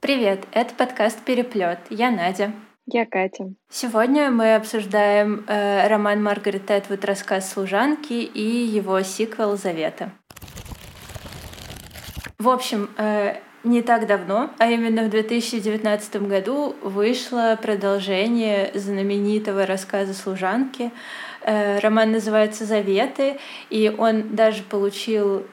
Привет, это подкаст «Переплет». Я Надя. Я Катя. Сегодня мы обсуждаем э, роман Маргарет Этвуд «Рассказ служанки» и его сиквел «Завета». В общем, э, не так давно, а именно в 2019 году вышло продолжение знаменитого рассказа служанки. Э, роман называется «Заветы», и он даже получил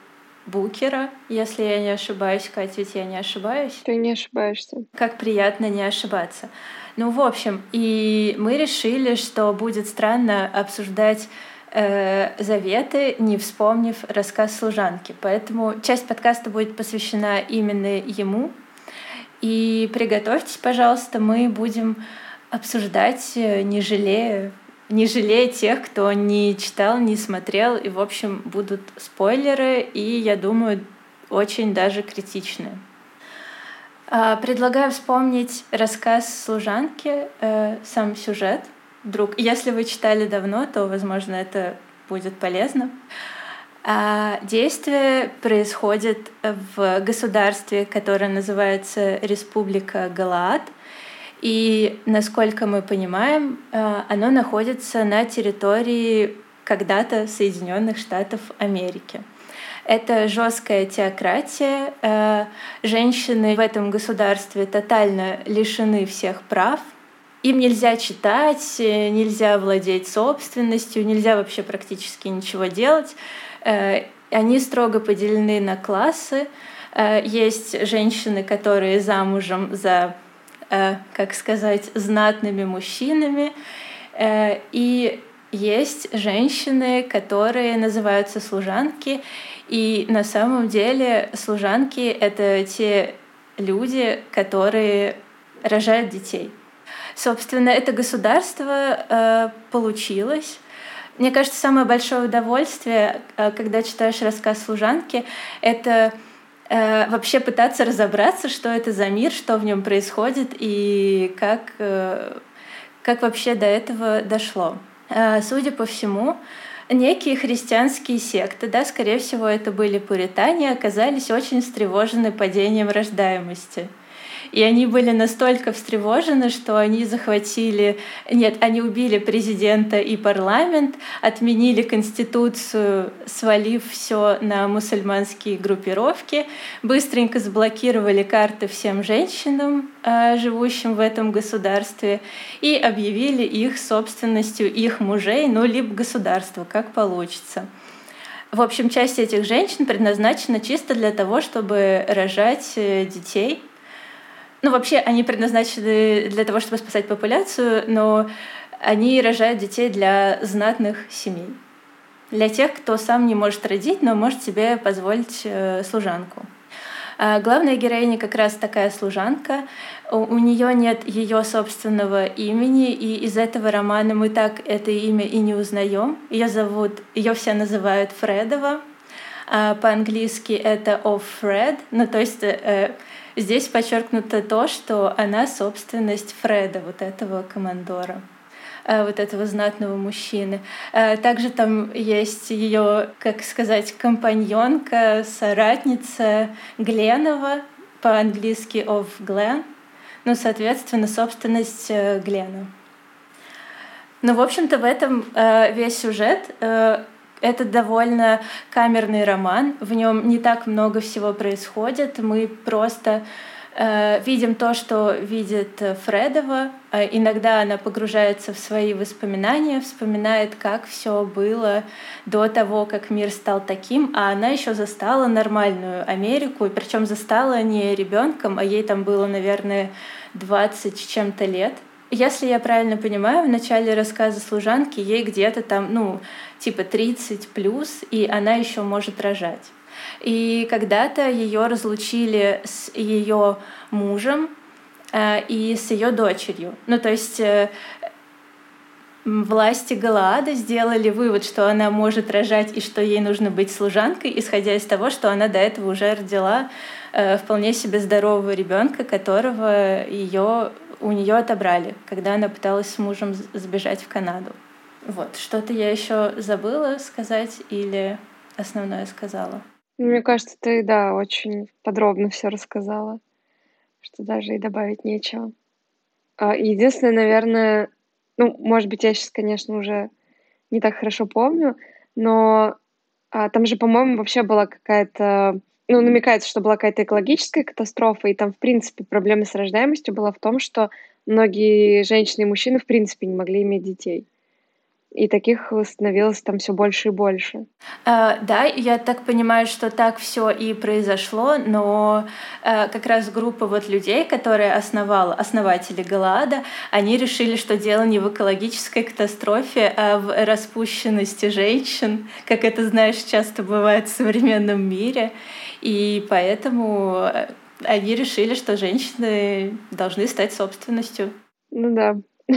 Букера, если я не ошибаюсь, Катя, ведь я не ошибаюсь. Ты не ошибаешься. Как приятно не ошибаться. Ну, в общем, и мы решили, что будет странно обсуждать э, заветы, не вспомнив рассказ служанки. Поэтому часть подкаста будет посвящена именно ему. И приготовьтесь, пожалуйста, мы будем обсуждать, э, не жалея, не жалея тех, кто не читал, не смотрел. И, в общем, будут спойлеры, и, я думаю, очень даже критичные. А, предлагаю вспомнить рассказ служанки, э, сам сюжет. Вдруг, если вы читали давно, то, возможно, это будет полезно. А действие происходит в государстве, которое называется Республика Галаад. И, насколько мы понимаем, э, оно находится на территории когда-то Соединенных Штатов Америки. Это жесткая теократия. Э, женщины в этом государстве тотально лишены всех прав. Им нельзя читать, э, нельзя владеть собственностью, нельзя вообще практически ничего делать. Они строго поделены на классы. Есть женщины, которые замужем за как сказать, знатными мужчинами. Э, и есть женщины, которые называются служанки, и на самом деле служанки — это те люди, которые рожают детей. Собственно, это государство э, получилось. Мне кажется, самое большое удовольствие, э, когда читаешь рассказ служанки, это э, вообще пытаться разобраться, что это за мир, что в нем происходит и как, э, как вообще до этого дошло. Э, судя по всему, некие христианские секты, да, скорее всего, это были пуритане, оказались очень встревожены падением рождаемости. И они были настолько встревожены, что они захватили... Нет, они убили президента и парламент, отменили конституцию, свалив все на мусульманские группировки, быстренько заблокировали карты всем женщинам, а, живущим в этом государстве, и объявили их собственностью их мужей, ну, либо государства, как получится. В общем, часть этих женщин предназначена чисто для того, чтобы рожать э, детей — ну, вообще, они предназначены для того, чтобы спасать популяцию, но они рожают детей для знатных семей. Для тех, кто сам не может родить, но может себе позволить э, служанку. А главная героиня как раз такая служанка. У нее нет ее собственного имени, и из этого романа мы так это имя и не узнаем. Ее зовут, ее все называют Фредова. А по-английски это of Fred, ну то есть э, Здесь подчеркнуто то, что она собственность Фреда, вот этого командора э, вот этого знатного мужчины. Э, также там есть ее, как сказать, компаньонка, соратница Гленова, по-английски of Glen, ну, соответственно, собственность э, Глена. Ну, в общем-то, в этом весь сюжет. Это довольно камерный роман, в нем не так много всего происходит. Мы просто э, видим то, что видит Фредова. Э, иногда она погружается в свои воспоминания, вспоминает, как все было до того, как мир стал таким, а она еще застала нормальную Америку, причем застала не ребенком, а ей там было, наверное, 20 с чем-то лет. Если я правильно понимаю, в начале рассказа служанки ей где-то там, ну, типа 30 плюс, и она еще может рожать. И когда-то ее разлучили с ее мужем э, и с ее дочерью. Ну, то есть э, власти Галаада сделали вывод, что она может рожать и что ей нужно быть служанкой, исходя из того, что она до этого уже родила э, вполне себе здорового ребенка, которого ее у нее отобрали, когда она пыталась с мужем сбежать в Канаду. Вот, что-то я еще забыла сказать или основное сказала? Мне кажется, ты, да, очень подробно все рассказала. что даже и добавить нечего. А, единственное, наверное, ну, может быть, я сейчас, конечно, уже не так хорошо помню, но а, там же, по-моему, вообще была какая-то ну, намекается, что была какая-то экологическая катастрофа, и там, в принципе, проблема с рождаемостью была в том, что многие женщины и мужчины, в принципе, не могли иметь детей. И таких становилось там все больше и больше. Uh, да, я так понимаю, что так все и произошло, но uh, как раз группа вот людей, которые основала, основатели Галада, они решили, что дело не в экологической катастрофе, а в распущенности женщин, как это, знаешь, часто бывает в современном мире. И поэтому э, они решили, что женщины должны стать собственностью. Ну да.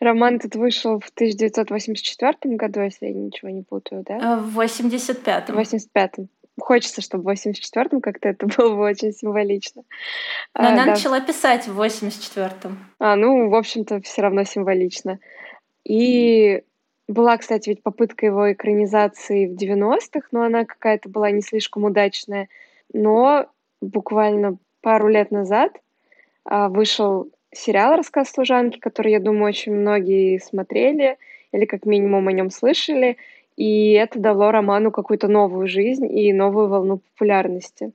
Роман этот вышел в 1984 году, если я ничего не путаю, да? А, в 85-м. В 85-м. Хочется, чтобы в 84-м как-то это было бы очень символично. Но а, она да. начала писать в 84-м. А, ну, в общем-то, все равно символично. И была, кстати, ведь попытка его экранизации в 90-х, но она какая-то была не слишком удачная. Но буквально пару лет назад а, вышел сериал «Рассказ служанки», который, я думаю, очень многие смотрели или как минимум о нем слышали. И это дало роману какую-то новую жизнь и новую волну популярности.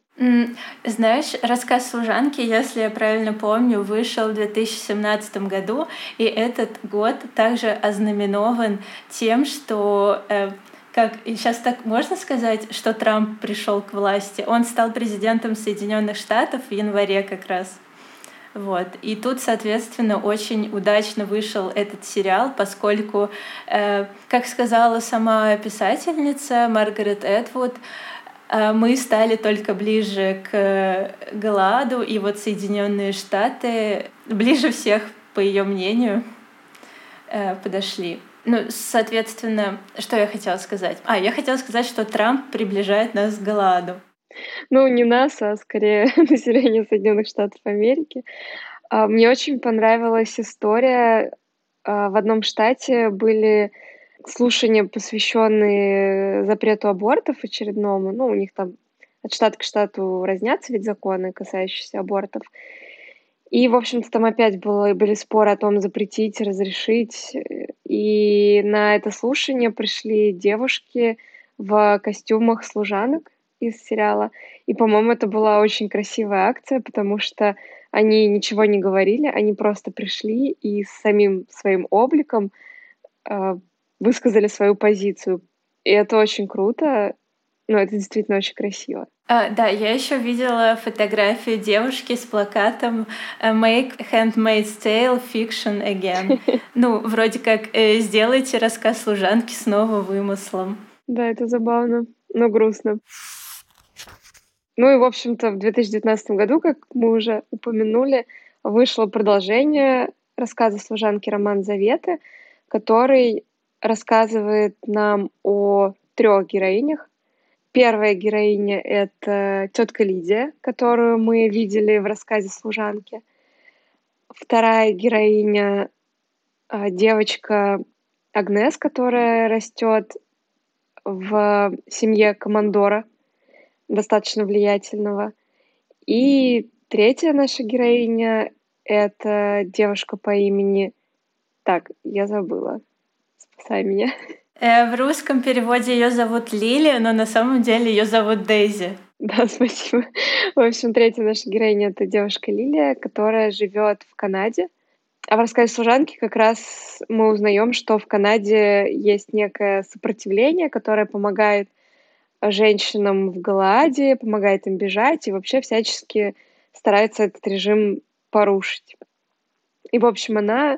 Знаешь, рассказ служанки, если я правильно помню, вышел в 2017 году, и этот год также ознаменован тем, что э, как сейчас так можно сказать, что Трамп пришел к власти. Он стал президентом Соединенных Штатов в январе как раз. Вот. И тут, соответственно, очень удачно вышел этот сериал, поскольку, э, как сказала сама писательница Маргарет Эдвуд, э, мы стали только ближе к Гладу, и вот Соединенные Штаты ближе всех, по ее мнению, э, подошли. Ну, соответственно, что я хотела сказать? А, я хотела сказать, что Трамп приближает нас к Гладу. Ну, не нас, а скорее население Соединенных Штатов Америки. А, мне очень понравилась история. А, в одном штате были слушания, посвященные запрету абортов очередному. Ну, у них там от штата к штату разнятся ведь законы, касающиеся абортов. И, в общем-то, там опять было, были споры о том, запретить, разрешить. И на это слушание пришли девушки в костюмах служанок из сериала. И, по-моему, это была очень красивая акция, потому что они ничего не говорили, они просто пришли и с самим своим обликом э, высказали свою позицию. И это очень круто. Ну, это действительно очень красиво. А, да, я еще видела фотографию девушки с плакатом э, «Make Handmaid's Tale Fiction Again». Ну, вроде как э, «Сделайте рассказ служанки снова вымыслом». Да, это забавно, но грустно. Ну и, в общем-то, в 2019 году, как мы уже упомянули, вышло продолжение рассказа служанки «Роман Заветы», который рассказывает нам о трех героинях. Первая героиня — это тетка Лидия, которую мы видели в рассказе служанки. Вторая героиня — девочка Агнес, которая растет в семье командора — достаточно влиятельного. И третья наша героиня — это девушка по имени... Так, я забыла. Спасай меня. Э, в русском переводе ее зовут Лили, но на самом деле ее зовут Дейзи. Да, спасибо. В общем, третья наша героиня — это девушка Лилия, которая живет в Канаде. А в рассказе служанки как раз мы узнаем, что в Канаде есть некое сопротивление, которое помогает женщинам в Галааде, помогает им бежать и вообще всячески старается этот режим порушить. И, в общем, она,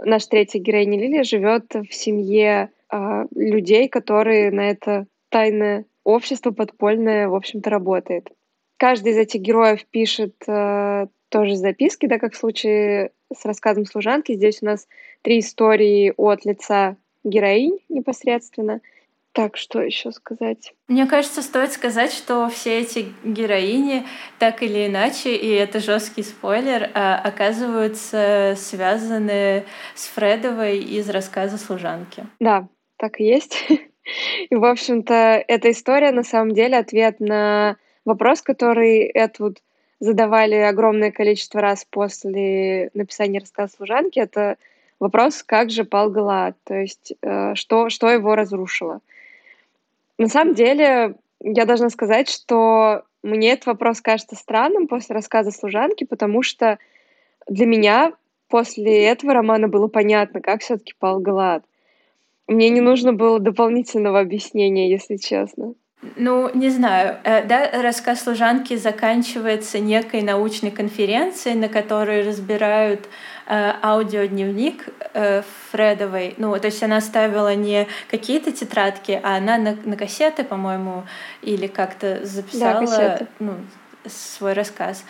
наша третья героиня Лилия, живет в семье э, людей, которые на это тайное общество подпольное, в общем-то, работает. Каждый из этих героев пишет э, тоже записки, да, как в случае с рассказом служанки. Здесь у нас три истории от лица героинь непосредственно — так, что еще сказать? Мне кажется, стоит сказать, что все эти героини так или иначе, и это жесткий спойлер, а, оказываются связаны с Фредовой из рассказа служанки. Да, так и есть. И, в общем-то, эта история на самом деле ответ на вопрос, который Эдвуд задавали огромное количество раз после написания рассказа служанки, это вопрос, как же пал Галаад, то есть э, что, что его разрушило. На самом деле, я должна сказать, что мне этот вопрос кажется странным после рассказа служанки, потому что для меня после этого романа было понятно, как все-таки пал Галаад. Мне не нужно было дополнительного объяснения, если честно. Ну, не знаю. Э, да, рассказ служанки заканчивается некой научной конференцией, на которой разбирают э, аудиодневник э, Фредовой. Ну, то есть она ставила не какие-то тетрадки, а она на, на кассеты, по-моему, или как-то записала да, ну, свой рассказ.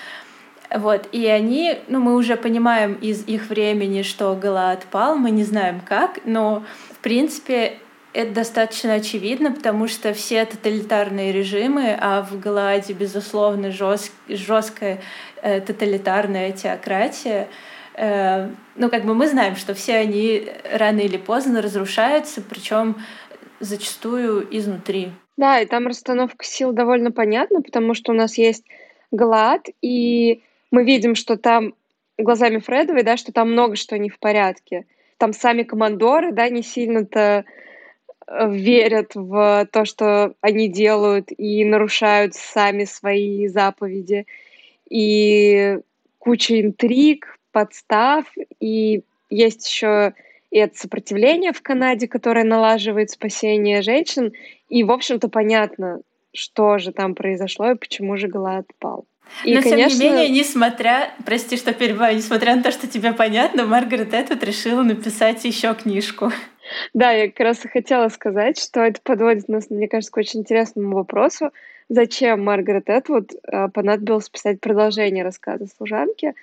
Вот, и они, ну, мы уже понимаем из их времени, что Галаад пал, мы не знаем как, но, принципе, это достаточно очевидно, потому что все тоталитарные режимы, а в Галааде, безусловно, жест, жесткая э, тоталитарная теократия, э, ну, как бы мы знаем, что все они рано или поздно разрушаются, причем зачастую изнутри. Да, и там расстановка сил довольно понятна, потому что у нас есть Галаад, и мы видим, что там глазами Фредовой, да, что там много что не в порядке. Там сами командоры, да, не сильно-то Э, верят в то, что они делают, и нарушают сами свои заповеди. И куча интриг, подстав, и есть еще и это сопротивление в Канаде, которое налаживает спасение женщин. И, в общем-то, понятно, что же там произошло и почему же Галат пал. И, Но, конечно... тем не менее, несмотря, прости, что перебиваю, несмотря на то, что тебе понятно, Маргарет Этвуд решила написать еще книжку. Да, я как раз и хотела сказать, что это подводит нас, мне кажется, к очень интересному вопросу. Зачем Маргарет Этвуд э, понадобилось писать продолжение рассказа «Служанки»?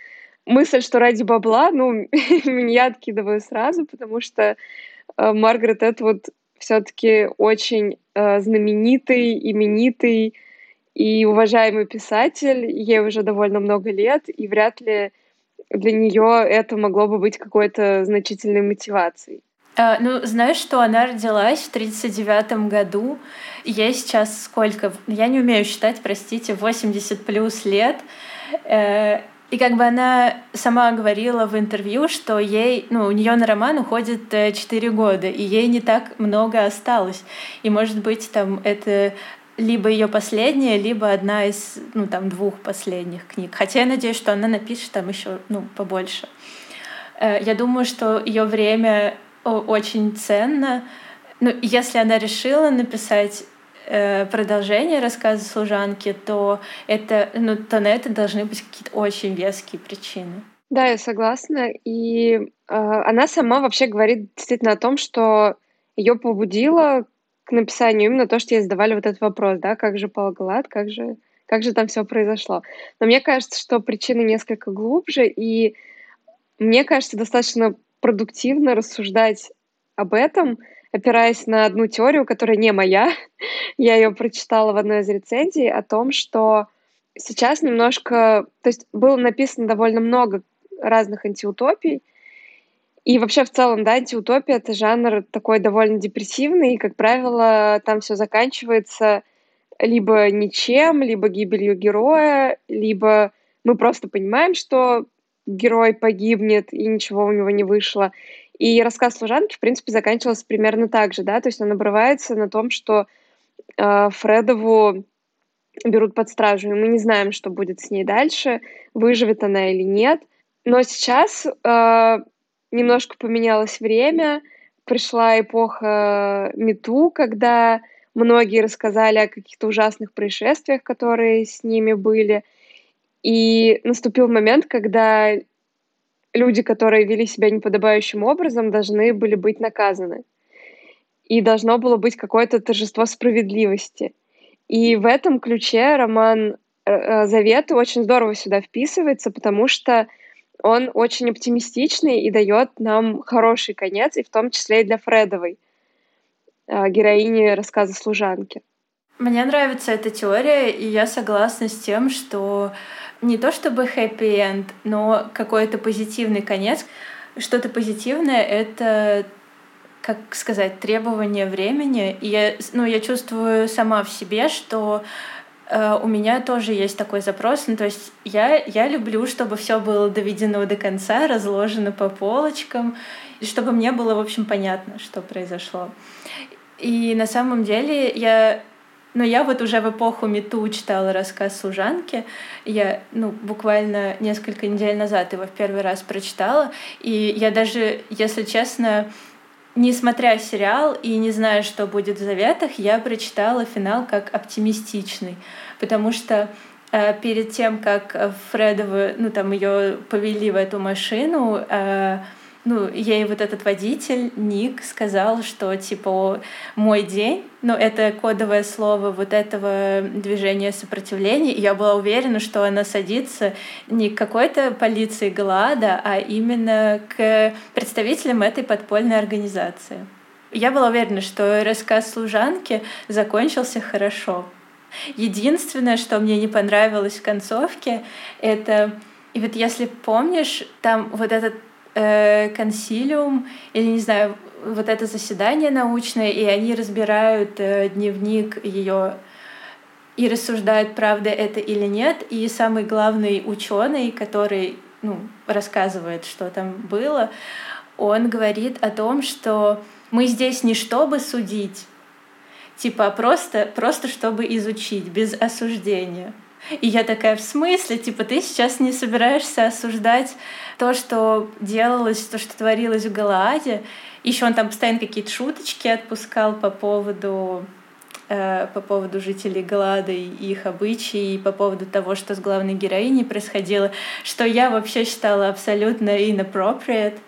Мысль, что ради бабла, ну, меня откидываю сразу, потому что э, Маргарет Этвуд все-таки очень э, знаменитый, именитый и уважаемый писатель. Ей уже довольно много лет, и вряд ли для нее это могло бы быть какой-то значительной мотивацией. А, ну, знаешь, что она родилась в 1939 году. Ей сейчас сколько? Я не умею считать, простите, 80 плюс лет. Э, и как бы она сама говорила в интервью, что ей, ну, у нее на роман уходит 4 э, года, и ей не так много осталось. И, может быть, там это либо ее последняя, либо одна из, ну, там, двух последних книг. Хотя я надеюсь, что она напишет там еще, ну, побольше. Э, я думаю, что ее время очень ценно. Ну, если она решила написать э, продолжение рассказа служанки, то это, ну, то на это должны быть какие-то очень веские причины. Да, я согласна. И э, она сама вообще говорит действительно о том, что ее побудило написанию именно то, что ей задавали вот этот вопрос, да, как же Пал Галат, как же, как же там все произошло. Но мне кажется, что причины несколько глубже, и мне кажется, достаточно продуктивно рассуждать об этом, опираясь на одну теорию, которая не моя. Я ее прочитала в одной из рецензий о том, что сейчас немножко... То есть было написано довольно много разных антиутопий, и вообще в целом, да, антиутопия — это жанр такой довольно депрессивный, и, как правило, там все заканчивается либо ничем, либо гибелью героя, либо мы просто понимаем, что герой погибнет, и ничего у него не вышло. И рассказ служанки, в принципе, заканчивался примерно так же, да, то есть он обрывается на том, что э, Фредову берут под стражу, и мы не знаем, что будет с ней дальше, выживет она или нет. Но сейчас э, немножко поменялось время, пришла эпоха Мету, когда многие рассказали о каких-то ужасных происшествиях, которые с ними были — и наступил момент, когда люди, которые вели себя неподобающим образом, должны были быть наказаны. И должно было быть какое-то торжество справедливости. И в этом ключе роман э, э, Заветы очень здорово сюда вписывается, потому что он очень оптимистичный и дает нам хороший конец, и в том числе и для Фредовой, э, героини рассказа служанки. Мне нравится эта теория, и я согласна с тем, что не то чтобы хэппи-энд, но какой-то позитивный конец. Что-то позитивное — это как сказать, требование времени. И я, ну, я чувствую сама в себе, что у меня тоже есть такой запрос. Ну, то есть я, я люблю, чтобы все было доведено до конца, разложено по полочкам, и чтобы мне было, в общем, понятно, что произошло. И на самом деле я но я вот уже в эпоху Мету читала рассказ «Служанки». Я, ну, буквально несколько недель назад его в первый раз прочитала. И я даже, если честно, не смотря сериал и не зная, что будет в «Заветах», я прочитала финал как оптимистичный. Потому что э, перед тем, как Фредова, ну, там ее повели в эту машину, э, ну, ей вот этот водитель, Ник, сказал, что, типа, мой день, ну, это кодовое слово вот этого движения сопротивления, и я была уверена, что она садится не к какой-то полиции Глада, а именно к представителям этой подпольной организации. Я была уверена, что рассказ служанки закончился хорошо. Единственное, что мне не понравилось в концовке, это и вот если помнишь, там вот этот э, консилиум или, не знаю, вот это заседание научное, и они разбирают э, дневник ее и рассуждают, правда это или нет. И самый главный ученый, который ну, рассказывает, что там было, он говорит о том, что мы здесь не чтобы судить, типа а просто, просто чтобы изучить, без осуждения. И я такая, в смысле? Типа, ты сейчас не собираешься осуждать то, что делалось, то, что творилось в Галааде. Еще он там постоянно какие-то шуточки отпускал по поводу э, по поводу жителей Галада и их обычаи, и по поводу того, что с главной героиней происходило, что я вообще считала абсолютно inappropriate.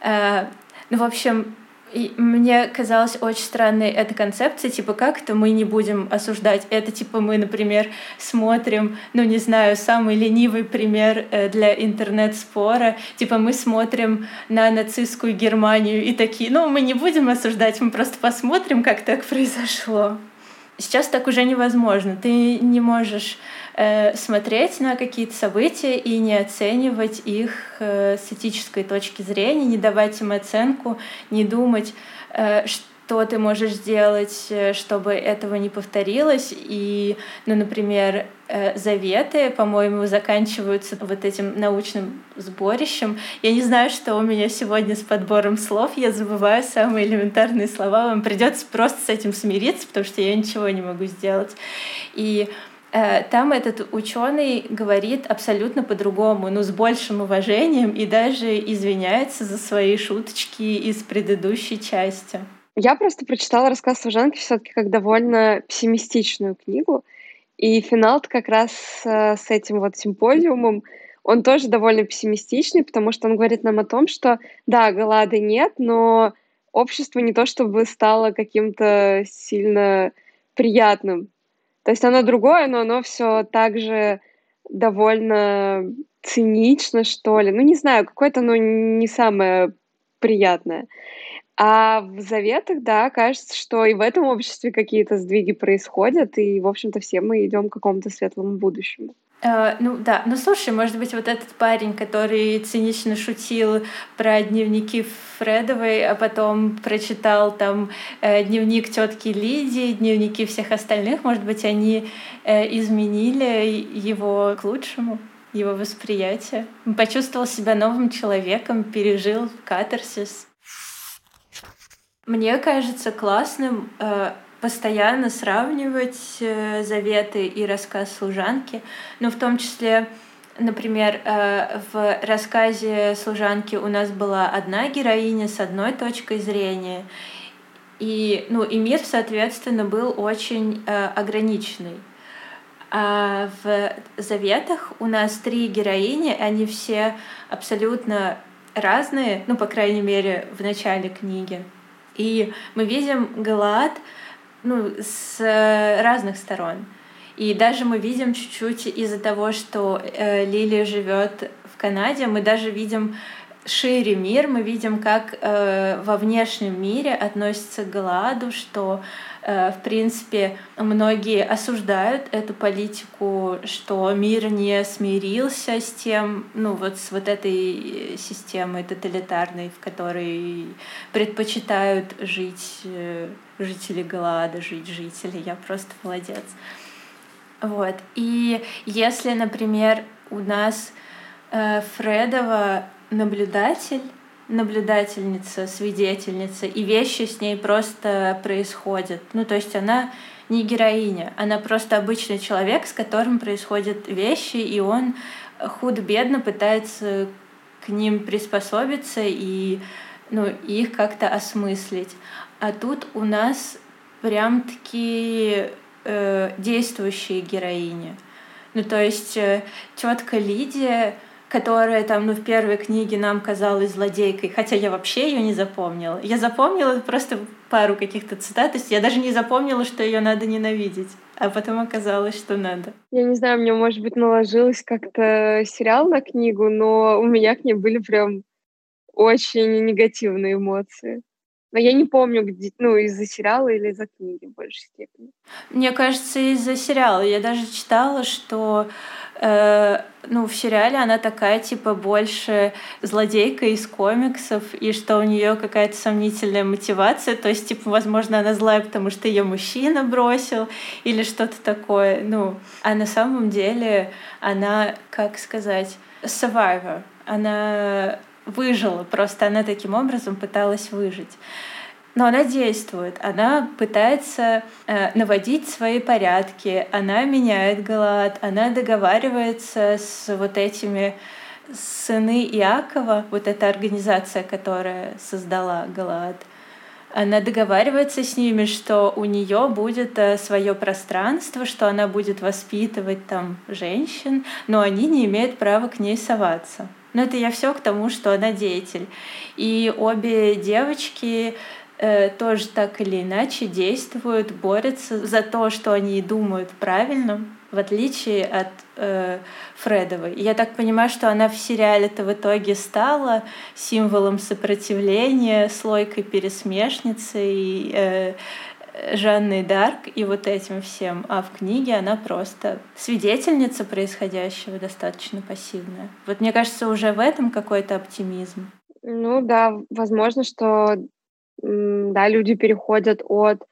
Э, ну, в общем, и мне казалось очень странной эта концепция, типа, как это мы не будем осуждать? Это, типа, мы, например, смотрим, ну, не знаю, самый ленивый пример э, для интернет-спора, типа, мы смотрим на нацистскую Германию и такие, ну, мы не будем осуждать, мы просто посмотрим, как так произошло. Сейчас так уже невозможно. Ты не можешь э, смотреть на какие-то события и не оценивать их э, с этической точки зрения, не давать им оценку, не думать, э, что ты можешь сделать, э, чтобы этого не повторилось. И, ну, например, заветы, по-моему, заканчиваются вот этим научным сборищем. Я не знаю, что у меня сегодня с подбором слов. Я забываю самые элементарные слова. Вам придется просто с этим смириться, потому что я ничего не могу сделать. И Э, там этот ученый говорит абсолютно по-другому, но с большим уважением и даже извиняется за свои шуточки из предыдущей части. Я просто прочитала рассказ служанки все-таки как довольно пессимистичную книгу, и финал как раз э, с этим вот симпозиумом, он тоже довольно пессимистичный, потому что он говорит нам о том, что да, голода нет, но общество не то чтобы стало каким-то сильно приятным. То есть оно другое, но оно все также довольно цинично, что ли. Ну, не знаю, какое-то оно не самое приятное. А в заветах, да, кажется, что и в этом обществе какие-то сдвиги происходят, и, в общем-то, все мы идем к какому-то светлому будущему. Uh, ну да, ну слушай, может быть, вот этот парень, который цинично шутил про дневники Фредовой, а потом прочитал там э, дневник тетки Лидии, дневники всех остальных, может быть, они э, изменили его к лучшему, его восприятие. Он почувствовал себя новым человеком, пережил катарсис. Мне кажется классным э, постоянно сравнивать э, заветы и рассказ служанки, но в том числе Например, э, в рассказе служанки у нас была одна героиня с одной точкой зрения, и, ну, и мир, соответственно, был очень э, ограниченный. А в заветах у нас три героини, они все абсолютно разные, ну, по крайней мере, в начале книги. И мы видим Галаад ну, с разных сторон. И даже мы видим чуть-чуть из-за того, что э, Лилия живет в Канаде, мы даже видим шире мир, мы видим, как э, во внешнем мире относится к Галаду, что, э, в принципе, многие осуждают эту политику, что мир не смирился с тем, ну вот с вот этой системой тоталитарной, в которой предпочитают жить э, жители Галада, жить жители. Я просто молодец. Вот. И если, например, у нас э, Фредова наблюдатель, наблюдательница, свидетельница, и вещи с ней просто происходят. Ну, то есть она не героиня, она просто обычный человек, с которым происходят вещи, и он худ-бедно пытается к ним приспособиться и ну, их как-то осмыслить. А тут у нас прям такие э, действующие героини. Ну, то есть э, тетка Лидия, которая там, ну, в первой книге нам казалась злодейкой, хотя я вообще ее не запомнила. Я запомнила просто пару каких-то цитат, то есть я даже не запомнила, что ее надо ненавидеть, а потом оказалось, что надо. Я не знаю, мне, может быть, наложилось как-то сериал на книгу, но у меня к ней были прям очень негативные эмоции. Но я не помню, где, ну, из-за сериала или из-за книги в большей степени. Мне кажется, из-за сериала. Я даже читала, что э, ну, в сериале она такая, типа, больше злодейка из комиксов, и что у нее какая-то сомнительная мотивация. То есть, типа, возможно, она злая, потому что ее мужчина бросил, или что-то такое. Ну, а на самом деле она, как сказать, survivor. Она выжила, просто она таким образом пыталась выжить. Но она действует, она пытается э, наводить свои порядки, она меняет Галаад, она договаривается с вот этими сыны Иакова, вот эта организация, которая создала Галаад, она договаривается с ними, что у нее будет э, свое пространство, что она будет воспитывать там женщин, но они не имеют права к ней соваться. Но это я все к тому, что она деятель. И обе девочки э, тоже так или иначе действуют, борются за то, что они думают правильно, в отличие от э, Фредовой. я так понимаю, что она в сериале-то в итоге стала символом сопротивления, слойкой пересмешницы и э, Жанной Дарк и вот этим всем, а в книге она просто свидетельница происходящего, достаточно пассивная. Вот мне кажется, уже в этом какой-то оптимизм. Ну да, возможно, что да, люди переходят от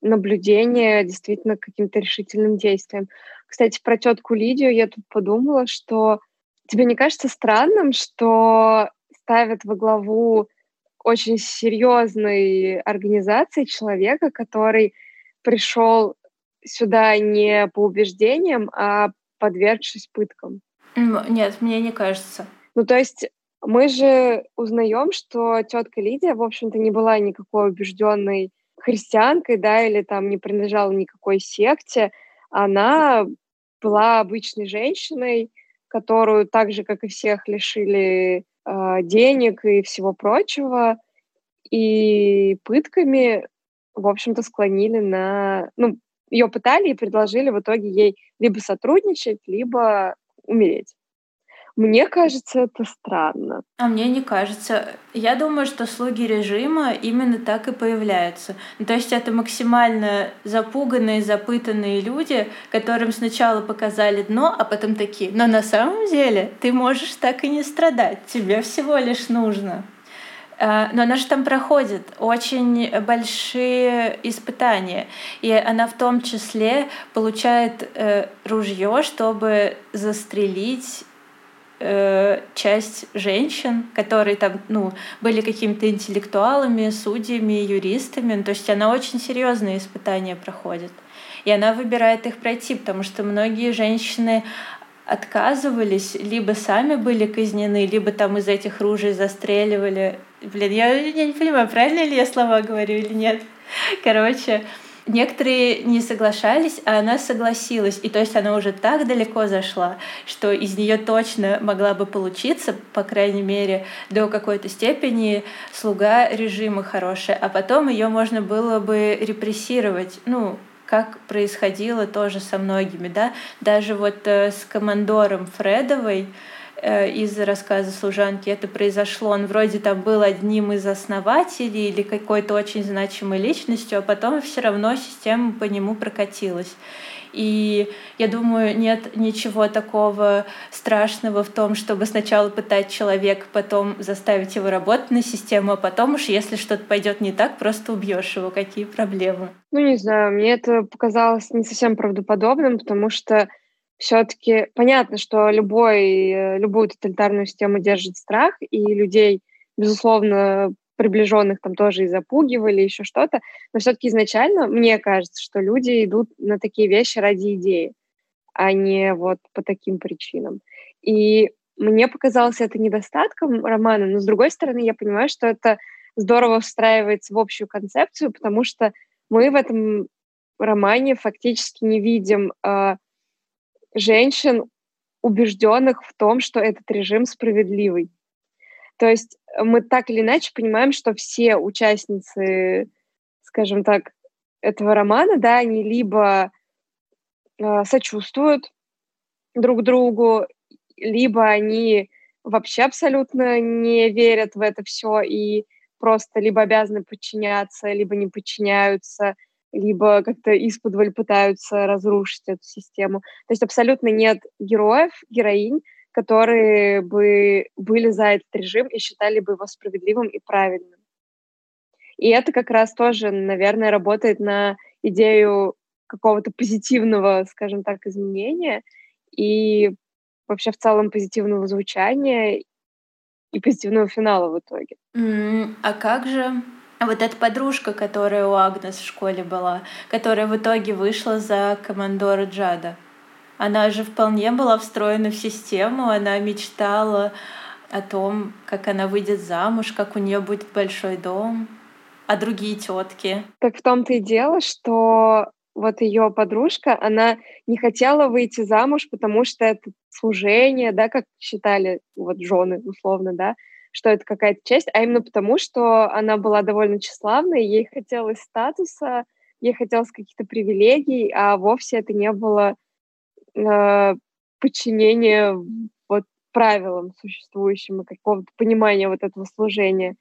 наблюдения действительно к каким-то решительным действиям. Кстати, про тетку Лидию я тут подумала, что тебе не кажется странным, что ставят во главу очень серьезной организации человека, который пришел сюда не по убеждениям, а подвергшись пыткам. Нет, мне не кажется. Ну, то есть мы же узнаем, что тетка Лидия, в общем-то, не была никакой убежденной христианкой, да, или там не принадлежала никакой секте. Она была обычной женщиной, которую так же, как и всех, лишили э, денег и всего прочего, и пытками, в общем-то, склонили на... Ну, ее пытали и предложили в итоге ей либо сотрудничать, либо умереть. Мне кажется, это странно. А мне не кажется. Я думаю, что слуги режима именно так и появляются. Ну, то есть это максимально запуганные, запытанные люди, которым сначала показали дно, а потом такие. Но на самом деле ты можешь так и не страдать. Тебе всего лишь нужно. А, но она же там проходит очень большие испытания. И она в том числе получает э, ружье, чтобы застрелить э, часть женщин, которые там, ну, были какими-то интеллектуалами, судьями, юристами. Ну, то есть она очень серьезные испытания проходит. И она выбирает их пройти, потому что многие женщины отказывались, либо сами были казнены, либо там из этих ружей застреливали. Блин, я, я не понимаю, правильно ли я слова говорю или нет. Короче, Некоторые не соглашались, а она согласилась. И то есть она уже так далеко зашла, что из нее точно могла бы получиться, по крайней мере, до какой-то степени слуга режима хорошая. А потом ее можно было бы репрессировать. Ну, как происходило тоже со многими, да, даже вот э, с командором Фредовой, из рассказа служанки это произошло. Он вроде там был одним из основателей или какой-то очень значимой личностью, а потом все равно система по нему прокатилась. И я думаю, нет ничего такого страшного в том, чтобы сначала пытать человека, потом заставить его работать на систему, а потом уж, если что-то пойдет не так, просто убьешь его. Какие проблемы? Ну, не знаю, мне это показалось не совсем правдоподобным, потому что все-таки понятно, что любой, э, любую тоталитарную систему держит страх, и людей, безусловно, приближенных там тоже и запугивали, еще что-то. Но все-таки изначально мне кажется, что люди идут на такие вещи ради идеи, а не вот по таким причинам. И мне показалось это недостатком романа, но с другой стороны я понимаю, что это здорово встраивается в общую концепцию, потому что мы в этом романе фактически не видим э, женщин, убежденных в том, что этот режим справедливый. То есть мы так или иначе понимаем, что все участницы, скажем так, этого романа, да, они либо э, сочувствуют друг другу, либо они вообще абсолютно не верят в это все и просто либо обязаны подчиняться, либо не подчиняются, либо как-то исподволь пытаются разрушить эту систему. То есть абсолютно нет героев, героинь, которые бы были за этот режим и считали бы его справедливым и правильным. И это как раз тоже, наверное, работает на идею какого-то позитивного, скажем так, изменения и вообще в целом позитивного звучания и позитивного финала в итоге. Mm, а как же вот эта подружка, которая у Агнес в школе была, которая в итоге вышла за командора Джада? Она же вполне была встроена в систему, она мечтала о том, как она выйдет замуж, как у нее будет большой дом, а другие тетки. Так в том-то и дело, что вот ее подружка, она не хотела выйти замуж, потому что это служение, да, как считали вот жены условно, да, что это какая-то честь, а именно потому, что она была довольно тщеславной, ей хотелось статуса, ей хотелось каких-то привилегий, а вовсе это не было э, подчинение вот правилам существующим и какого-то понимания вот этого служения.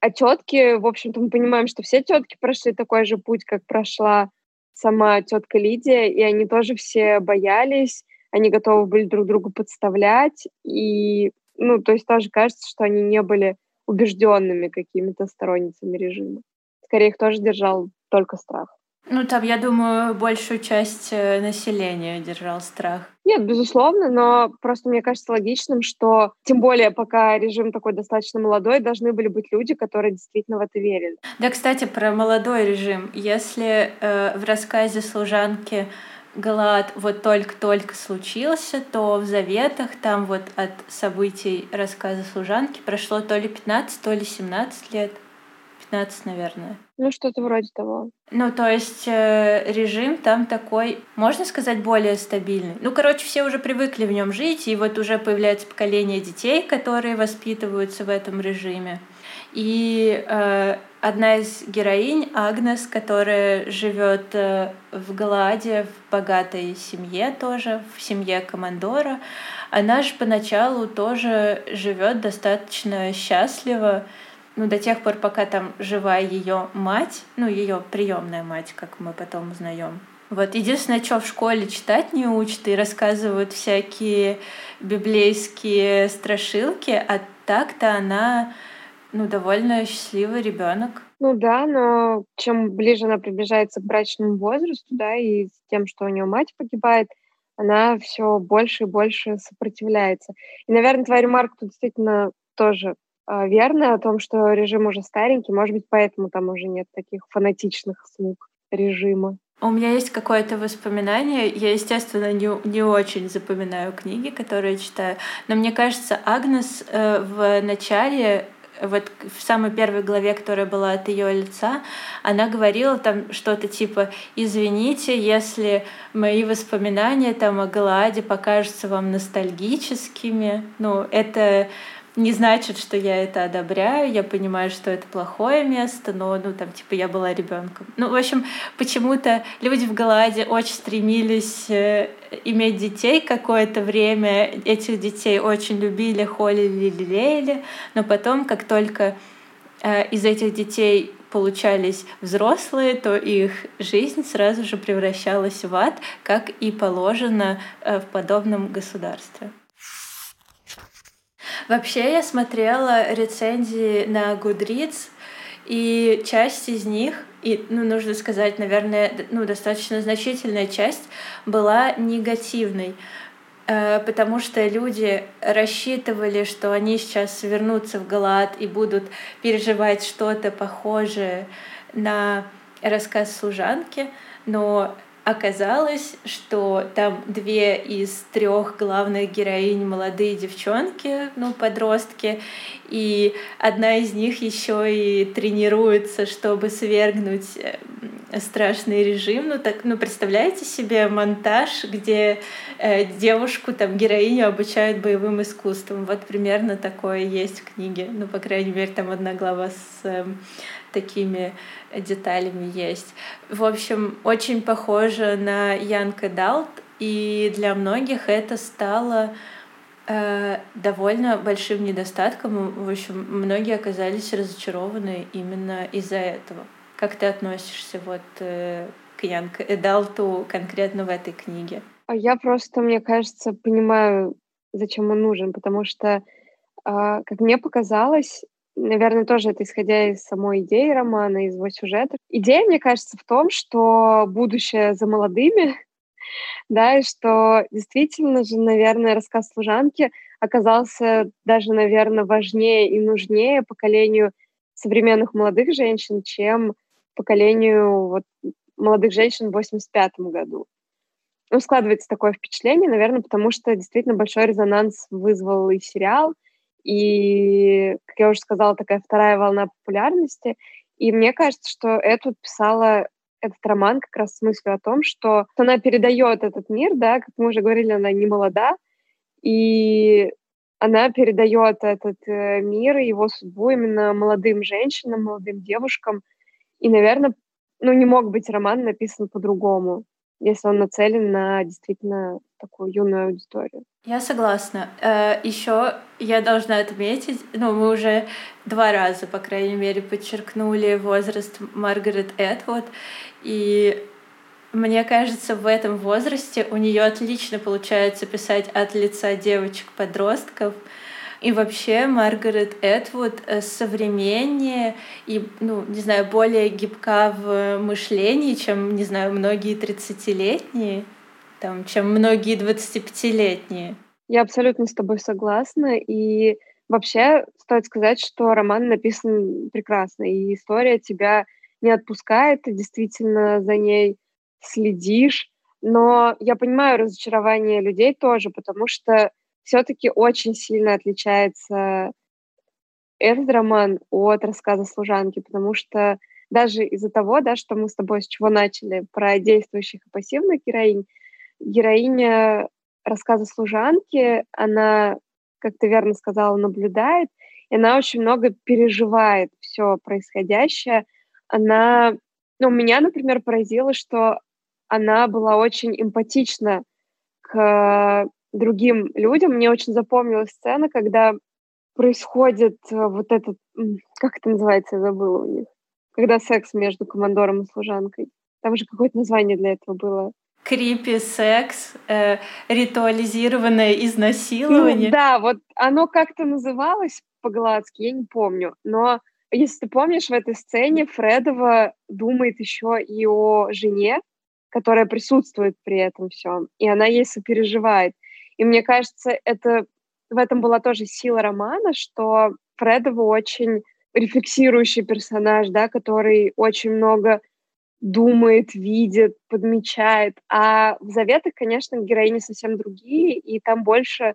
А тетки, в общем-то, мы понимаем, что все тетки прошли такой же путь, как прошла сама тетка Лидия, и они тоже все боялись, они готовы были друг другу подставлять, и, ну, то есть тоже кажется, что они не были убежденными какими-то сторонницами режима. Скорее, их тоже держал только страх. Ну, там, я думаю, большую часть э, населения держал страх. Нет, безусловно, но просто мне кажется логичным, что тем более пока режим такой достаточно молодой, должны были быть люди, которые действительно в это верили. Да, кстати, про молодой режим. Если э, в рассказе служанки Галат вот только-только случился, то в Заветах там вот от событий рассказа служанки прошло то ли 15, то ли 17 лет. 15, наверное. Ну, что-то вроде того. Ну, то есть э, режим там такой, можно сказать, более стабильный. Ну, короче, все уже привыкли в нем жить, и вот уже появляется поколение детей, которые воспитываются в этом режиме. И э, одна из героинь, Агнес, которая живет э, в Галаде, в богатой семье тоже, в семье командора, она же поначалу тоже живет достаточно счастливо, ну, до тех пор, пока там жива ее мать, ну, ее приемная мать, как мы потом узнаем. Вот единственное, что в школе читать не учат и рассказывают всякие библейские страшилки, а так-то она ну, довольно счастливый ребенок. Ну да, но чем ближе она приближается к брачному возрасту, да, и с тем, что у нее мать погибает, она все больше и больше сопротивляется. И, наверное, твоя ремарка тут действительно тоже а, верно о том, что режим уже старенький, может быть, поэтому там уже нет таких фанатичных слуг режима. У меня есть какое-то воспоминание. Я, естественно, не, не очень запоминаю книги, которые читаю, но мне кажется, Агнес э, в начале вот в самой первой главе, которая была от ее лица, она говорила там что-то типа «Извините, если мои воспоминания там о Галаде покажутся вам ностальгическими». Ну, это не значит, что я это одобряю, я понимаю, что это плохое место, но, ну, там, типа, я была ребенком. Ну, в общем, почему-то люди в Галаде очень стремились э, иметь детей какое-то время, этих детей очень любили, холили, лелеяли, но потом, как только э, из этих детей получались взрослые, то их жизнь сразу же превращалась в ад, как и положено э, в подобном государстве. Вообще я смотрела рецензии на Goodreads, и часть из них, и, ну, нужно сказать, наверное, ну, достаточно значительная часть была негативной, э, потому что люди рассчитывали, что они сейчас вернутся в Галат и будут переживать что-то похожее на рассказ служанки, но оказалось, что там две из трех главных героинь молодые девчонки, ну, подростки, и одна из них еще и тренируется, чтобы свергнуть э, страшный режим. Ну, так, ну, представляете себе монтаж, где э, девушку, там, героиню обучают боевым искусствам. Вот примерно такое есть в книге. Ну, по крайней мере, там одна глава с э, такими деталями есть. В общем, очень похоже на Янка Далт, и для многих это стало э, довольно большим недостатком. В общем, многие оказались разочарованы именно из-за этого. Как ты относишься вот э, к Янке Эдалту конкретно в этой книге? А я просто, мне кажется, понимаю, зачем он нужен, потому что, э, как мне показалось, наверное, тоже это исходя из самой идеи романа, из его сюжета. Идея, мне кажется, в том, что будущее за молодыми, да, и что действительно же, наверное, рассказ служанки оказался даже, наверное, важнее и нужнее поколению современных молодых женщин, чем поколению вот, молодых женщин в 85 году. Ну, складывается такое впечатление, наверное, потому что действительно большой резонанс вызвал и сериал — и, как я уже сказала, такая вторая волна популярности. И мне кажется, что эту писала этот роман как раз с мыслью о том, что она передает этот мир, да, как мы уже говорили, она не молода, и она передает этот э, мир и его судьбу именно молодым женщинам, молодым девушкам. И, наверное, ну, не мог быть роман написан по-другому если он нацелен на действительно такую юную аудиторию. Я согласна. Э, Еще я должна отметить, ну, мы уже два раза, по крайней мере, подчеркнули возраст Маргарет Этвуд, и мне кажется, в этом возрасте у нее отлично получается писать от лица девочек-подростков, и вообще Маргарет Этвуд э, современнее и, ну, не знаю, более гибка в мышлении, чем, не знаю, многие 30-летние, там, чем многие 25-летние. Я абсолютно с тобой согласна. И вообще стоит сказать, что роман написан прекрасно, и история тебя не отпускает, ты действительно за ней следишь. Но я понимаю разочарование людей тоже, потому что все-таки очень сильно отличается этот роман от рассказа служанки, потому что даже из-за того, да, что мы с тобой с чего начали, про действующих и пассивных героинь, героиня рассказа служанки, она, как ты верно сказала, наблюдает, и она очень много переживает все происходящее. Она, ну, меня, например, поразило, что она была очень эмпатична к другим людям. Мне очень запомнилась сцена, когда происходит э, вот этот, как это называется, я забыла у них, когда секс между командором и служанкой. Там же какое-то название для этого было. Крипи секс, э, ритуализированное изнасилование. Ну, да, вот оно как-то называлось по-гладски, я не помню. Но если ты помнишь, в этой сцене Фредова думает еще и о жене, которая присутствует при этом всем, и она ей сопереживает. И мне кажется, это в этом была тоже сила романа, что Фредова очень рефлексирующий персонаж, да, который очень много думает, видит, подмечает. А в «Заветах», конечно, героини совсем другие, и там больше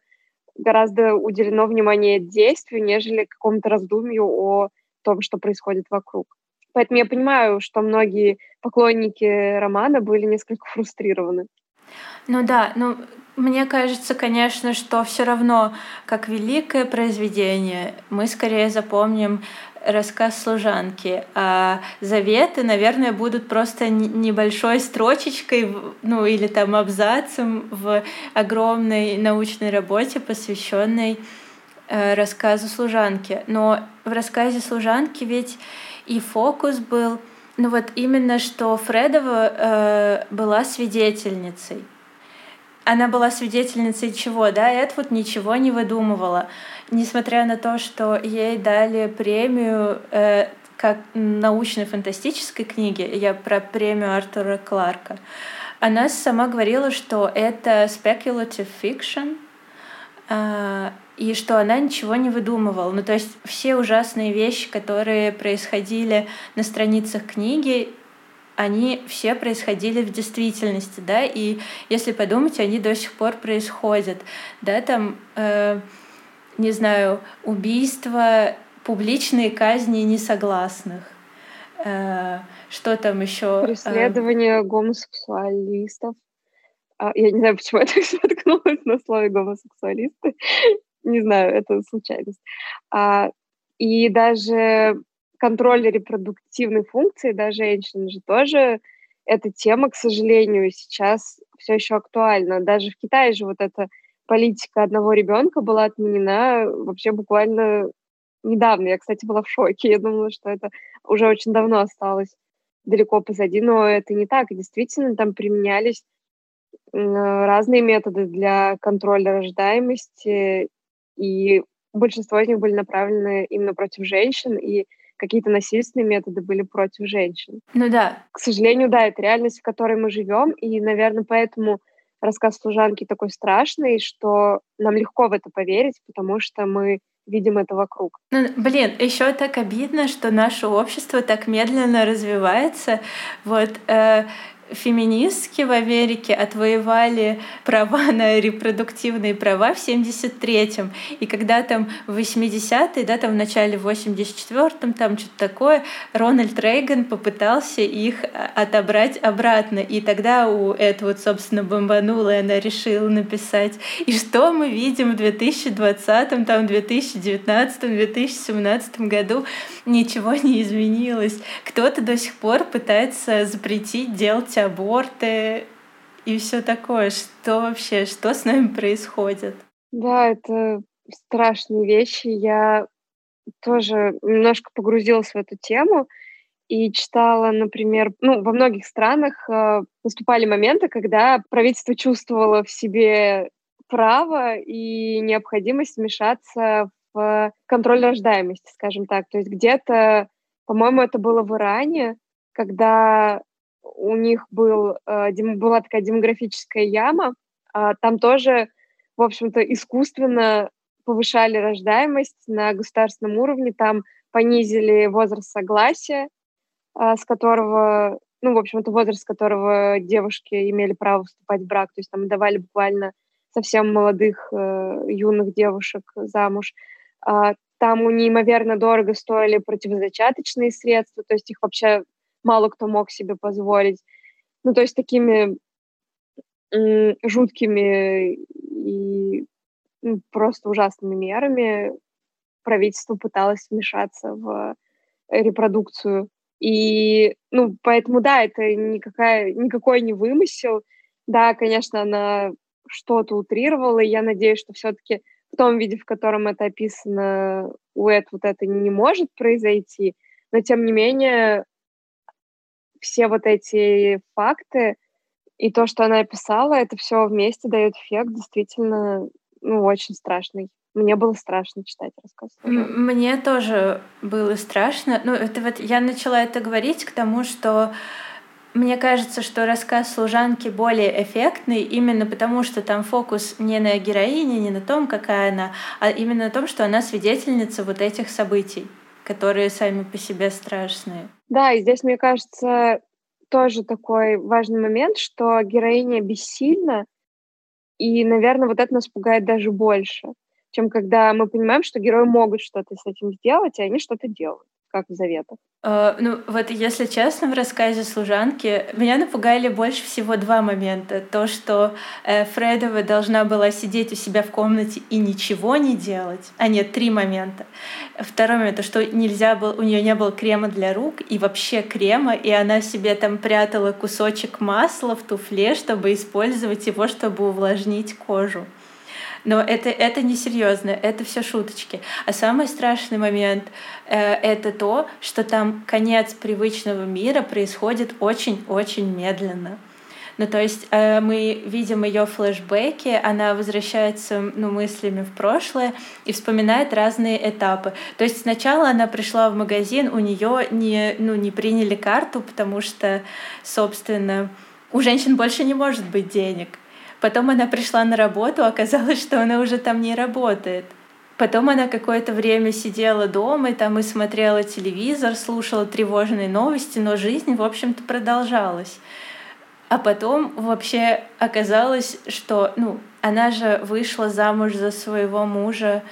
гораздо уделено внимание действию, нежели какому-то раздумью о том, что происходит вокруг. Поэтому я понимаю, что многие поклонники романа были несколько фрустрированы. Ну да, ну мне кажется, конечно, что все равно, как великое произведение, мы скорее запомним рассказ служанки, а заветы, наверное, будут просто небольшой строчечкой, ну или там абзацем в огромной научной работе, посвященной э, рассказу служанки. Но в рассказе служанки ведь и фокус был, ну вот именно что Фредова э, была свидетельницей. Она была свидетельницей чего, да? Эдвуд ничего не выдумывала. Несмотря на то, что ей дали премию э, как научно-фантастической книги, я про премию Артура Кларка, она сама говорила, что это speculative fiction, э, и что она ничего не выдумывала. Ну, то есть все ужасные вещи, которые происходили на страницах книги, они все происходили в действительности, да, и если подумать, они до сих пор происходят, да, там, э, не знаю, убийства, публичные казни несогласных, э, что там еще? Э, Преследование э... гомосексуалистов. А, я не знаю, почему я так споткнулась на слове гомосексуалисты. не знаю, это случайность. А, и даже контроль репродуктивной функции да, женщин же тоже эта тема, к сожалению, сейчас все еще актуальна. Даже в Китае же вот эта политика одного ребенка была отменена вообще буквально недавно. Я, кстати, была в шоке. Я думала, что это уже очень давно осталось далеко позади, но это не так. Действительно, там применялись разные методы для контроля рождаемости, и большинство из них были направлены именно против женщин, и какие-то насильственные методы были против женщин. Ну да. К сожалению, да, это реальность, в которой мы живем, и, наверное, поэтому рассказ служанки такой страшный, что нам легко в это поверить, потому что мы видим это вокруг. Ну, блин, еще так обидно, что наше общество так медленно развивается. Вот э, феминистки в Америке отвоевали права на репродуктивные права в 73-м. И когда там в 80-е, да, там в начале 84-м, там что-то такое, Рональд Рейган попытался их а, отобрать обратно. И тогда у этого, вот, собственно, бомбануло, и она решила написать. И что мы видим в 2020-м, там, 2019-м, 2017 году? Ничего не изменилось. Кто-то до сих пор пытается запретить делать аборты и все такое. Что вообще, что с нами происходит? Да, это страшные вещи. Я тоже немножко погрузилась в эту тему и читала, например, ну, во многих странах э, наступали моменты, когда правительство чувствовало в себе право и необходимость вмешаться в контроль рождаемости, скажем так. То есть где-то, по-моему, это было в Иране, когда у них был, э, была такая демографическая яма, а, там тоже, в общем-то, искусственно повышали рождаемость на государственном уровне, там понизили возраст согласия, а, с которого, ну, в общем, это возраст, с которого девушки имели право вступать в брак, то есть там давали буквально совсем молодых э, юных девушек замуж. А, там у неимоверно дорого стоили противозачаточные средства, то есть их вообще мало кто мог себе позволить. Ну, то есть такими жуткими и ну, просто ужасными мерами правительство пыталось вмешаться в репродукцию. И, ну, поэтому, да, это никакая, никакой не вымысел. Да, конечно, она что-то утрировала, и я надеюсь, что все-таки в том виде, в котором это описано, у Эд вот это не может произойти, но тем не менее все вот эти факты и то, что она описала, это все вместе дает эффект действительно, ну, очень страшный. Мне было страшно читать рассказ. Мне тоже было страшно. Ну, это вот я начала это говорить к тому, что мне кажется, что рассказ служанки более эффектный именно потому, что там фокус не на героине, не на том, какая она, а именно на том, что она свидетельница вот этих событий которые сами по себе страшные. Да, и здесь, мне кажется, тоже такой важный момент, что героиня бессильна, и, наверное, вот это нас пугает даже больше, чем когда мы понимаем, что герои могут что-то с этим сделать, и они что-то делают как в заветах? Uh, ну, вот если честно, в рассказе служанки меня напугали больше всего два момента. То, что э, Фредова должна была сидеть у себя в комнате и ничего не делать. А нет, три момента. Второй момент, то, что нельзя было, у нее не было крема для рук и вообще крема, и она себе там прятала кусочек масла в туфле, чтобы использовать его, чтобы увлажнить кожу. Но это, это не серьезно, это все шуточки. А самый страшный момент э, это то, что там конец привычного мира происходит очень-очень медленно. Ну, то есть э, мы видим ее флешбеки, она возвращается ну, мыслями в прошлое и вспоминает разные этапы. То есть сначала она пришла в магазин, у нее не, ну, не приняли карту, потому что, собственно, у женщин больше не может быть денег. Потом она пришла на работу, оказалось, что она уже там не работает. Потом она какое-то время сидела дома и там и смотрела телевизор, слушала тревожные новости, но жизнь, в общем-то, продолжалась. А потом вообще оказалось, что, ну, она же вышла замуж за своего мужа,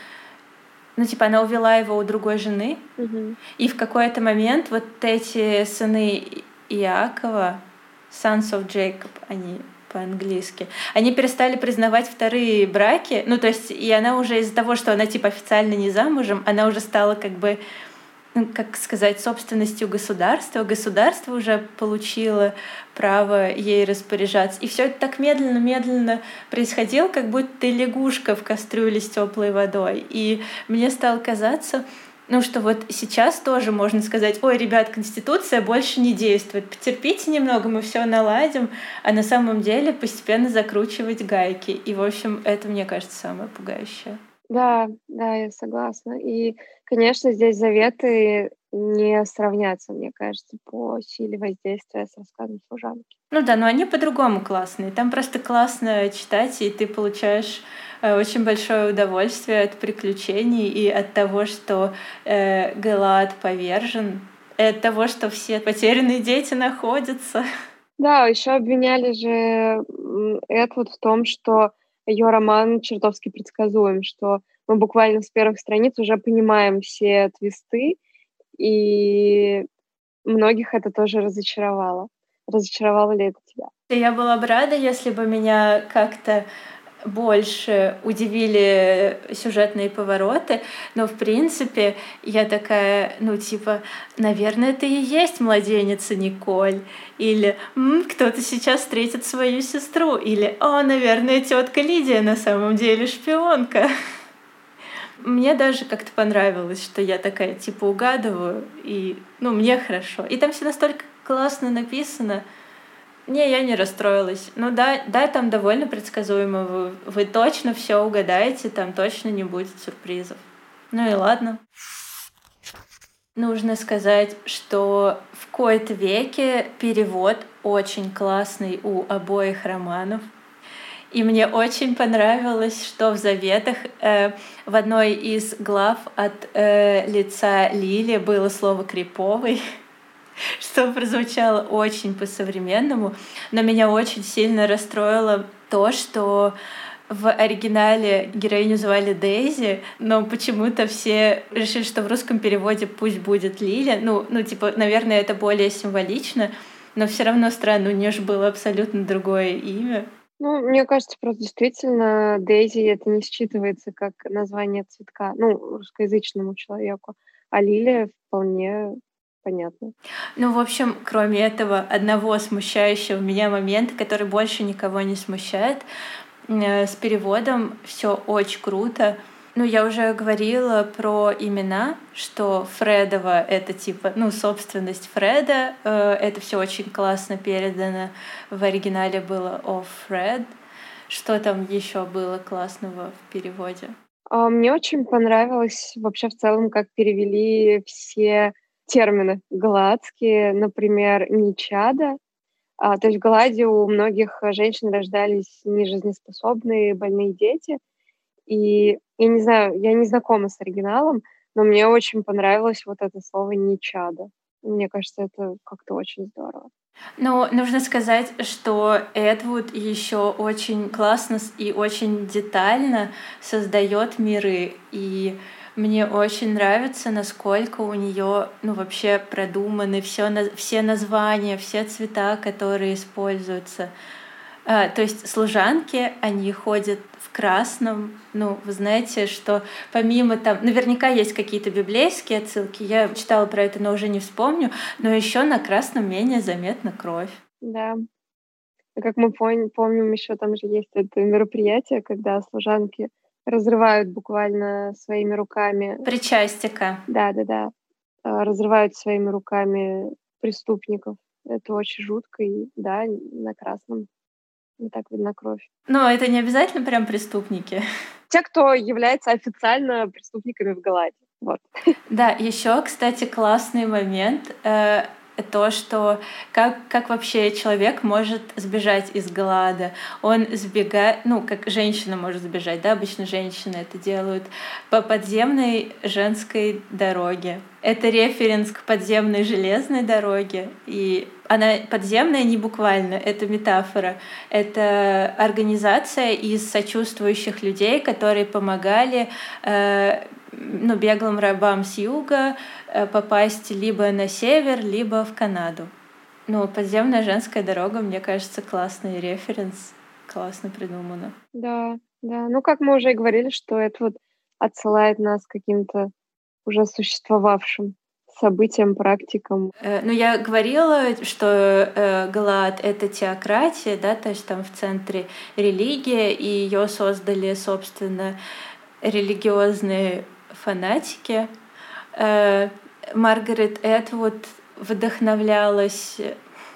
ну, типа, она увела его у другой жены, mm-hmm. и в какой-то момент вот эти сыны Иакова, Sons of Jacob, они по-английски. Они перестали признавать вторые браки. Ну, то есть, и она уже из-за того, что она типа официально не замужем, она уже стала как бы ну, как сказать, собственностью государства. Государство уже получило право ей распоряжаться. И все это так медленно-медленно происходило, как будто ты лягушка в кастрюле с теплой водой. И мне стало казаться, ну что вот сейчас тоже можно сказать, ой, ребят, Конституция больше не действует, потерпите немного, мы все наладим, а на самом деле постепенно закручивать гайки. И, в общем, это, мне кажется, самое пугающее. Да, да, я согласна. И, конечно, здесь заветы не сравнятся, мне кажется, по силе воздействия с рассказом служанки. Ну да, но они по-другому классные. Там просто классно читать, и ты получаешь очень большое удовольствие от приключений и от того, что э, Галат повержен, и от того, что все потерянные дети находятся. Да, еще обвиняли же Эдвуд в том, что ее роман чертовски предсказуем, что мы буквально с первых страниц уже понимаем все твисты, и многих это тоже разочаровало. Разочаровало ли это тебя? Я была бы рада, если бы меня как-то больше удивили сюжетные повороты, но в принципе я такая, ну типа, наверное, это и есть младенница Николь, или кто-то сейчас встретит свою сестру, или о, наверное, тетка Лидия на самом деле шпионка. Мне даже как-то понравилось, что я такая, типа, угадываю, и, ну, мне хорошо. И там все настолько классно написано. Не, я не расстроилась. Ну да, да, там довольно предсказуемо. Вы, вы точно все угадаете, там точно не будет сюрпризов. Ну и ладно. Нужно сказать, что в кои-то веке перевод очень классный у обоих романов. И мне очень понравилось, что в заветах э, в одной из глав от э, лица Лили было слово криповый, что прозвучало очень по-современному, но меня очень сильно расстроило то, что в оригинале героиню звали Дейзи, но почему-то все решили, что в русском переводе пусть будет Лиля. Ну, ну типа, наверное, это более символично, но все равно странно, у нее же было абсолютно другое имя. Ну, мне кажется, просто действительно Дейзи это не считывается как название цветка, ну, русскоязычному человеку, а Лилия вполне понятно. Ну, в общем, кроме этого одного смущающего меня момента, который больше никого не смущает, э, с переводом все очень круто. Ну, я уже говорила про имена, что Фредова — это типа, ну, собственность Фреда. Э, это все очень классно передано. В оригинале было of Fred. Что там еще было классного в переводе? А, мне очень понравилось вообще в целом, как перевели все термины гладские, например, нечада. А, то есть в Гладе у многих женщин рождались нежизнеспособные больные дети — и я не знаю, я не знакома с оригиналом, но мне очень понравилось вот это слово «нечада». Мне кажется, это как-то очень здорово. Ну, нужно сказать, что Эдвуд еще очень классно и очень детально создает миры. И мне очень нравится, насколько у нее ну, вообще продуманы все, все названия, все цвета, которые используются. А, то есть служанки, они ходят в красном. Ну, вы знаете, что помимо там, наверняка есть какие-то библейские отсылки, я читала про это, но уже не вспомню, но еще на красном менее заметна кровь. Да. Как мы помним, еще там же есть это мероприятие, когда служанки разрывают буквально своими руками. Причастика. Да, да, да. Разрывают своими руками преступников. Это очень жутко, и да, на красном не так видна кровь. Но это не обязательно прям преступники. Те, кто является официально преступниками в Галаде. Вот. Да, еще, кстати, классный момент. То, что как, как вообще человек может сбежать из голода. Он сбегает, ну, как женщина может сбежать, да, обычно женщины это делают, по подземной женской дороге. Это референс к подземной железной дороге, и она подземная не буквально, это метафора. Это организация из сочувствующих людей, которые помогали э, ну, беглым рабам с юга э, попасть либо на север, либо в Канаду. Ну, подземная женская дорога, мне кажется, классный референс, классно придумано. Да, да. Ну, как мы уже и говорили, что это вот отсылает нас к каким-то уже существовавшим событиям, практикам. Э, ну, я говорила, что э, Галат — это теократия, да, то есть там в центре религия, и ее создали, собственно, религиозные фанатики. Э, Маргарет Этвуд вдохновлялась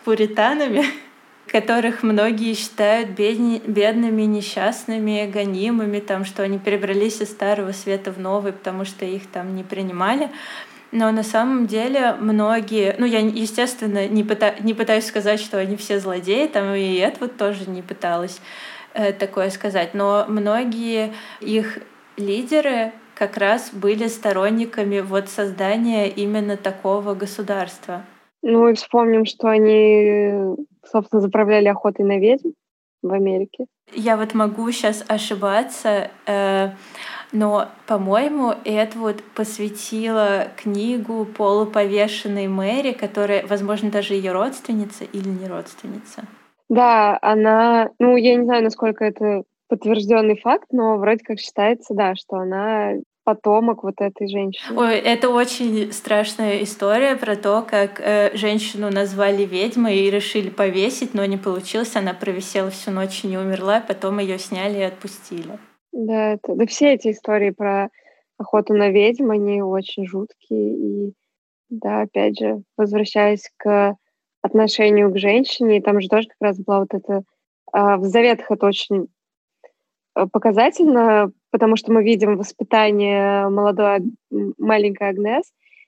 пуританами, которых многие считают бедными, несчастными, гонимыми, там, что они перебрались из Старого Света в Новый, потому что их там не принимали. Но на самом деле многие, ну я, естественно, не, пыта, не пытаюсь сказать, что они все злодеи, там и Эдвуд тоже не пыталась э, такое сказать, но многие их лидеры как раз были сторонниками вот создания именно такого государства. Ну и вспомним, что они, собственно, заправляли охотой на ведьм в Америке. Я вот могу сейчас ошибаться, э, но, по-моему, Эдвуд посвятила книгу полуповешенной Мэри, которая, возможно, даже ее родственница или не родственница. Да, она, ну, я не знаю, насколько это подтвержденный факт, но вроде как считается, да, что она потомок вот этой женщины. Ой, это очень страшная история про то, как э, женщину назвали ведьмой и решили повесить, но не получилось. Она провисела всю ночь и не умерла, потом ее сняли и отпустили. Да, это, да все эти истории про охоту на ведьм, они очень жуткие. И да, опять же, возвращаясь к отношению к женщине, там же тоже как раз была вот эта... Э, в заветах это очень показательно, потому что мы видим воспитание молодой маленькой Агнес,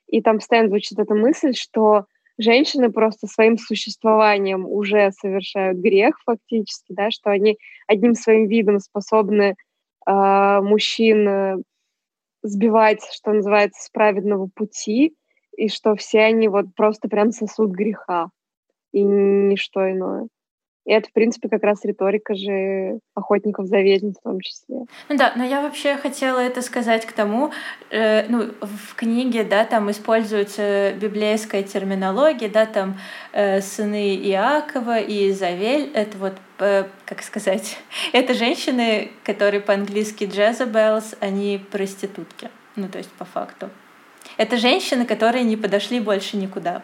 и там постоянно звучит эта мысль, что женщины просто своим существованием уже совершают грех фактически, да, что они одним своим видом способны э, мужчин э, сбивать, что называется, с праведного пути, и что все они вот просто прям сосуд греха и ничто иное. И это, в принципе, как раз риторика же охотников за ведьм в том числе. Ну да, но я вообще хотела это сказать к тому, э, ну, в книге, да, там используется библейская терминология, да, там э, сыны Иакова и Изавель, это вот, э, как сказать, это женщины, которые по-английски Jezebels, они проститутки, ну, то есть по факту. Это женщины, которые не подошли больше никуда.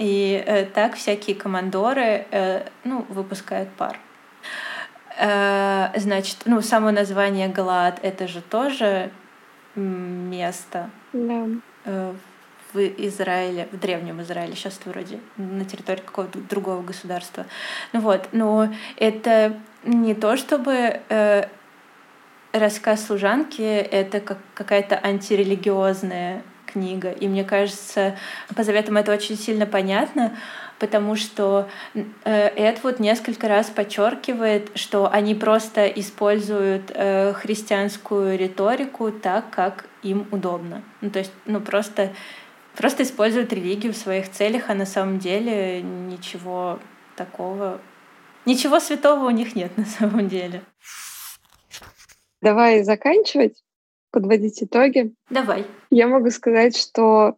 И э, так всякие командоры э, ну, выпускают пар. Э, значит, ну, само название Галаад — это же тоже место да. э, в Израиле, в древнем Израиле, сейчас вроде на территории какого-то другого государства. Ну вот, но это не то, чтобы э, рассказ служанки — это как какая-то антирелигиозная книга. И мне кажется, по заветам это очень сильно понятно, потому что э, Эдвуд несколько раз подчеркивает, что они просто используют э, христианскую риторику так, как им удобно. Ну, то есть, ну, просто, просто используют религию в своих целях, а на самом деле ничего такого, ничего святого у них нет на самом деле. Давай заканчивать подводить итоги. Давай. Я могу сказать, что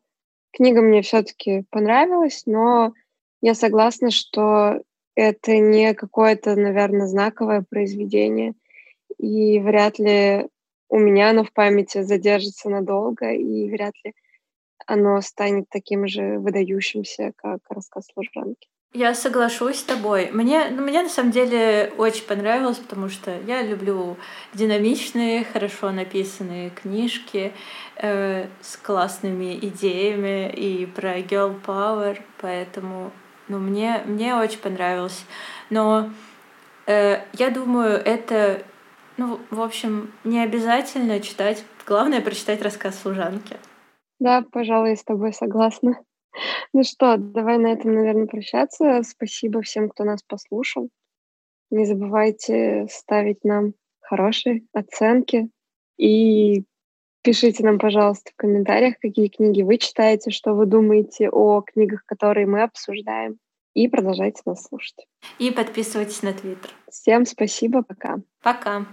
книга мне все-таки понравилась, но я согласна, что это не какое-то, наверное, знаковое произведение, и вряд ли у меня оно в памяти задержится надолго, и вряд ли оно станет таким же выдающимся, как рассказ служанки. Я соглашусь с тобой. Мне, ну, мне на самом деле очень понравилось, потому что я люблю динамичные, хорошо написанные книжки э, с классными идеями и про girl power, поэтому ну, мне, мне очень понравилось. Но э, я думаю, это, ну, в общем, не обязательно читать. Главное прочитать рассказ служанки. Да, пожалуй, с тобой согласна. Ну что, давай на этом, наверное, прощаться. Спасибо всем, кто нас послушал. Не забывайте ставить нам хорошие оценки и пишите нам, пожалуйста, в комментариях, какие книги вы читаете, что вы думаете о книгах, которые мы обсуждаем. И продолжайте нас слушать. И подписывайтесь на Твиттер. Всем спасибо, пока. Пока.